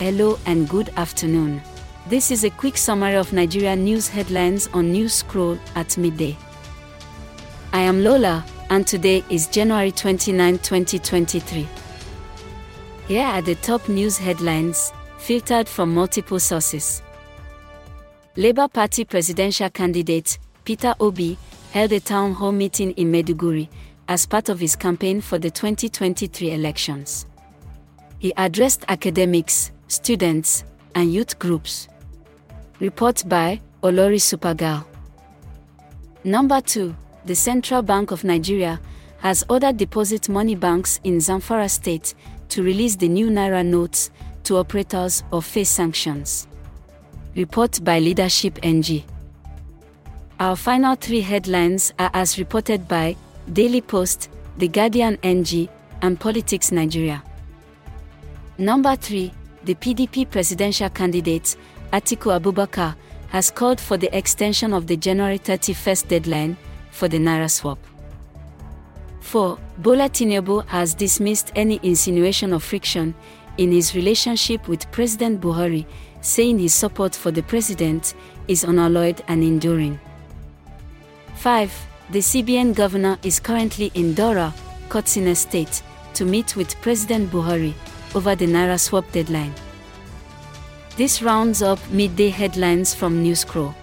Hello and good afternoon. This is a quick summary of Nigeria news headlines on News Scroll at midday. I am Lola, and today is January 29, 2023. Here are the top news headlines, filtered from multiple sources. Labour Party presidential candidate Peter Obi held a town hall meeting in Maiduguri as part of his campaign for the 2023 elections. He addressed academics, students, and youth groups. Report by Olori Supergal. Number 2. The Central Bank of Nigeria has ordered deposit money banks in Zamfara state to release the new Naira notes to operators or face sanctions. Report by Leadership NG. Our final three headlines are as reported by Daily Post, The Guardian NG, and Politics Nigeria. Number 3. The PDP presidential candidate, Atiku Abubakar, has called for the extension of the January 31st deadline for the Naira swap. 4. Bola Tinubu has dismissed any insinuation of friction in his relationship with President Buhari, saying his support for the president is unalloyed and enduring. 5. The CBN governor is currently in Daura, Katsina State, to meet with President Buhari over the Naira swap deadline. This rounds up midday headlines from Newscroll.